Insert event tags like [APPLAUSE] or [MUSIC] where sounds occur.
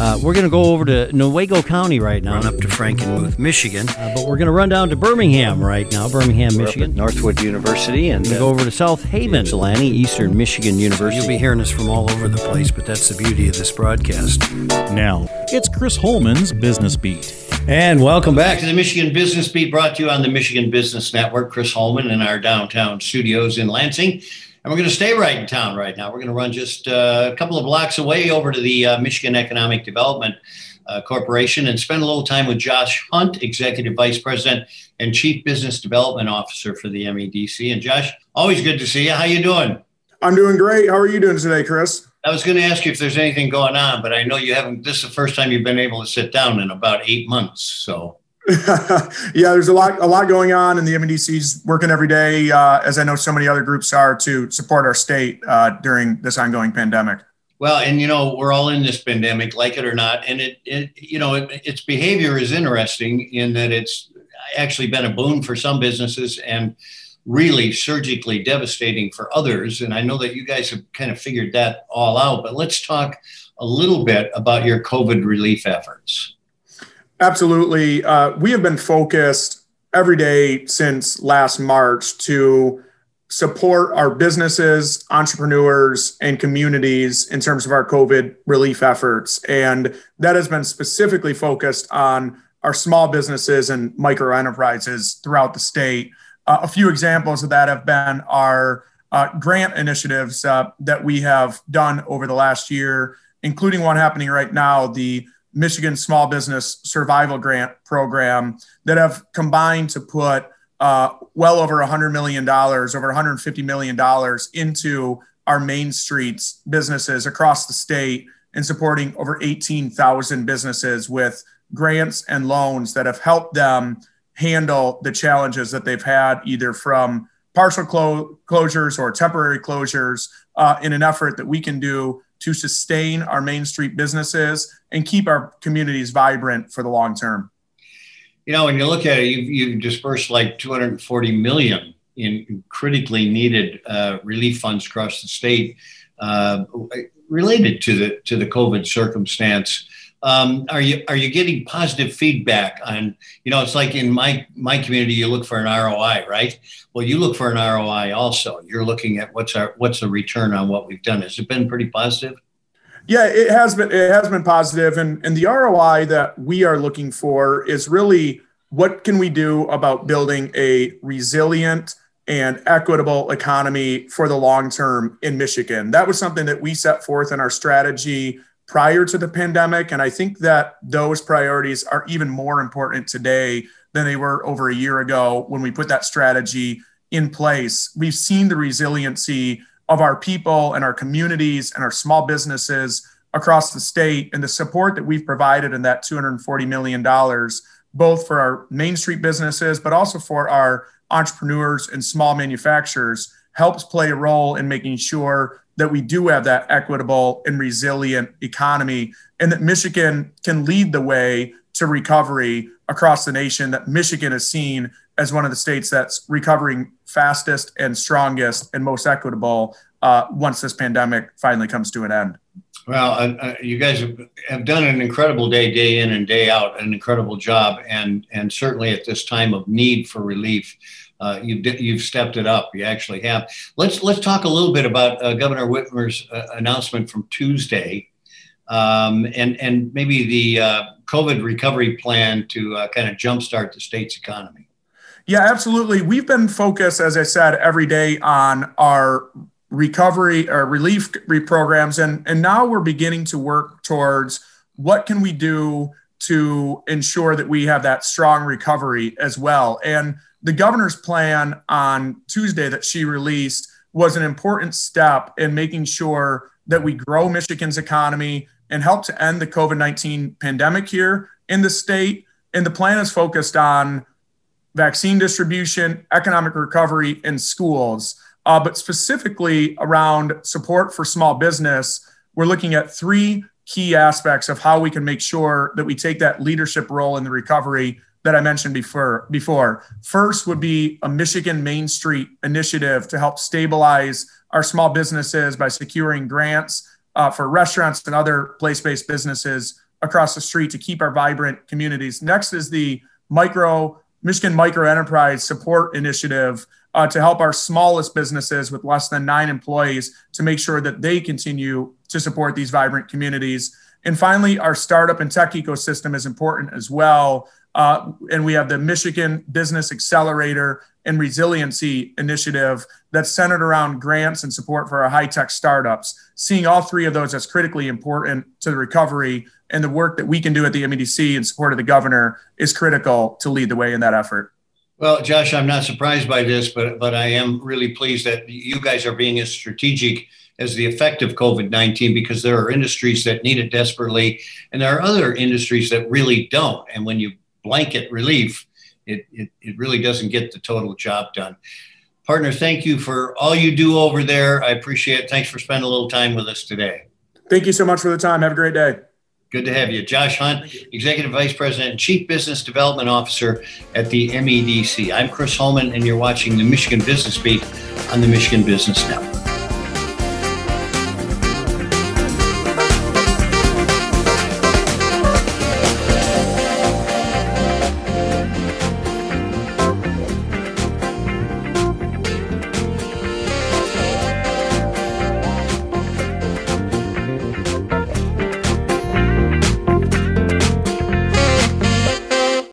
Uh, we're going to go over to Newaygo County right now. Run up to Frankenmuth, Michigan. Uh, but we're going to run down to Birmingham right now, Birmingham, We're up Michigan. at Northwood University, and We're uh, going to go over to South Haven, Ypsilanti, Eastern Michigan University. you'll be hearing us from all over the place. But that's the beauty of this broadcast. Now, it's Chris Holman's Business Beat. And welcome back to the Michigan Business Beat, brought to you on the Michigan Business Network. Chris Holman in our downtown studios in Lansing. And we're going to stay right in town right now. We're going to run just uh, a couple of blocks away over to the uh, Michigan Economic Development uh, Corporation and spend a little time with Josh Hundt, Executive Vice President and Chief Business Development Officer for the MEDC. And Josh, always good to see you. How you doing? I'm doing great. How are you doing today, Chris? I was going to ask you if there's anything going on, but I know you haven't. This is the first time you've been able to sit down in about eight months. So [LAUGHS] yeah, there's a lot, a lot going on, and the MEDC's working every day, uh, as I know so many other groups are, to support our state uh, during this ongoing pandemic. Well, and you know, we're all in this pandemic, like it or not, and it, it you know, it, its behavior is interesting in that it's actually been a boon for some businesses and really surgically devastating for others. And I know that you guys have kind of figured that all out. But let's talk a little bit about your COVID relief efforts. Absolutely, uh, we have been focused every day since last March to support our businesses, entrepreneurs, and communities in terms of our COVID relief efforts. And that has been specifically focused on our small businesses and micro enterprises throughout the state. Uh, a few examples of that have been our uh, grant initiatives uh, that we have done over the last year, including one happening right now, the Michigan Small Business Survival Grant Program, that have combined to put uh, well over $100 million, over $150 million into our main streets businesses across the state and supporting over 18,000 businesses with grants and loans that have helped them handle the challenges that they've had either from partial clo- closures or temporary closures uh, in an effort that we can do to sustain our main street businesses and keep our communities vibrant for the long term you know, when you look at it, you've, you've dispersed like 240 million in critically needed uh, relief funds across the state uh, related to the to the COVID circumstance. Um, are you are you getting positive feedback on? You know, it's like in my my community, you look for an ROI, right? Well, you look for an ROI also. You're looking at what's our what's the return on what we've done. Has it been pretty positive? Yeah, it has been it has been positive and and the ROI that we are looking for is really what can we do about building a resilient and equitable economy for the long term in Michigan. That was something that we set forth in our strategy prior to the pandemic and I think that those priorities are even more important today than they were over a year ago when we put that strategy in place. We've seen the resiliency of our people and our communities and our small businesses across the state and the support that we've provided in that $240 million, both for our Main Street businesses, but also for our entrepreneurs and small manufacturers, helps play a role in making sure that we do have that equitable and resilient economy and that Michigan can lead the way to recovery across the nation, that Michigan is seen as one of the states that's recovering fastest and strongest and most equitable uh, once this pandemic finally comes to an end. Well, uh, uh, you guys have, have done an incredible day, day in and day out, an incredible job, and and certainly at this time of need for relief, uh, you've you've stepped it up. You actually have. Let's let's talk a little bit about uh, Governor Whitmer's uh, announcement from Tuesday, um, and and maybe the uh, COVID recovery plan to kind of jumpstart the state's economy. Yeah, absolutely. We've been focused, as I said, every day on our recovery or relief programs, and and now we're beginning to work towards what can we do to ensure that we have that strong recovery as well. And the governor's plan on Tuesday that she released was an important step in making sure that we grow Michigan's economy and help to end the COVID 19 pandemic here in the state. And the plan is focused on vaccine distribution, economic recovery, and schools. Uh, but specifically around support for small business, we're looking at three key aspects of how we can make sure that we take that leadership role in the recovery that I mentioned before. Before, first would be a Michigan Main Street initiative to help stabilize our small businesses by securing grants uh, for restaurants and other place-based businesses across the street to keep our vibrant communities. Next is the micro Michigan Micro Enterprise Support Initiative uh, to help our smallest businesses with less than nine employees to make sure that they continue to support these vibrant communities. And finally, our startup and tech ecosystem is important as well. Uh, and we have the Michigan Business Accelerator and Resiliency Initiative that's centered around grants and support for our high tech startups. Seeing all three of those as critically important to the recovery and the work that we can do at the MEDC in support of the governor is critical to lead the way in that effort. Well, Josh, I'm not surprised by this, but but I am really pleased that you guys are being as strategic as the effect of COVID 19 because there are industries that need it desperately, and there are other industries that really don't. And when you blanket relief, it, it, it really doesn't get the total job done. Partner, thank you for all you do over there. I appreciate it. Thanks for spending a little time with us today. Thank you so much for the time. Have a great day. Good to have you. Josh Hundt, Executive Vice President and Chief Business Development Officer at the MEDC. I'm Chris Holman, and you're watching the Michigan Business Beat on the Michigan Business Network.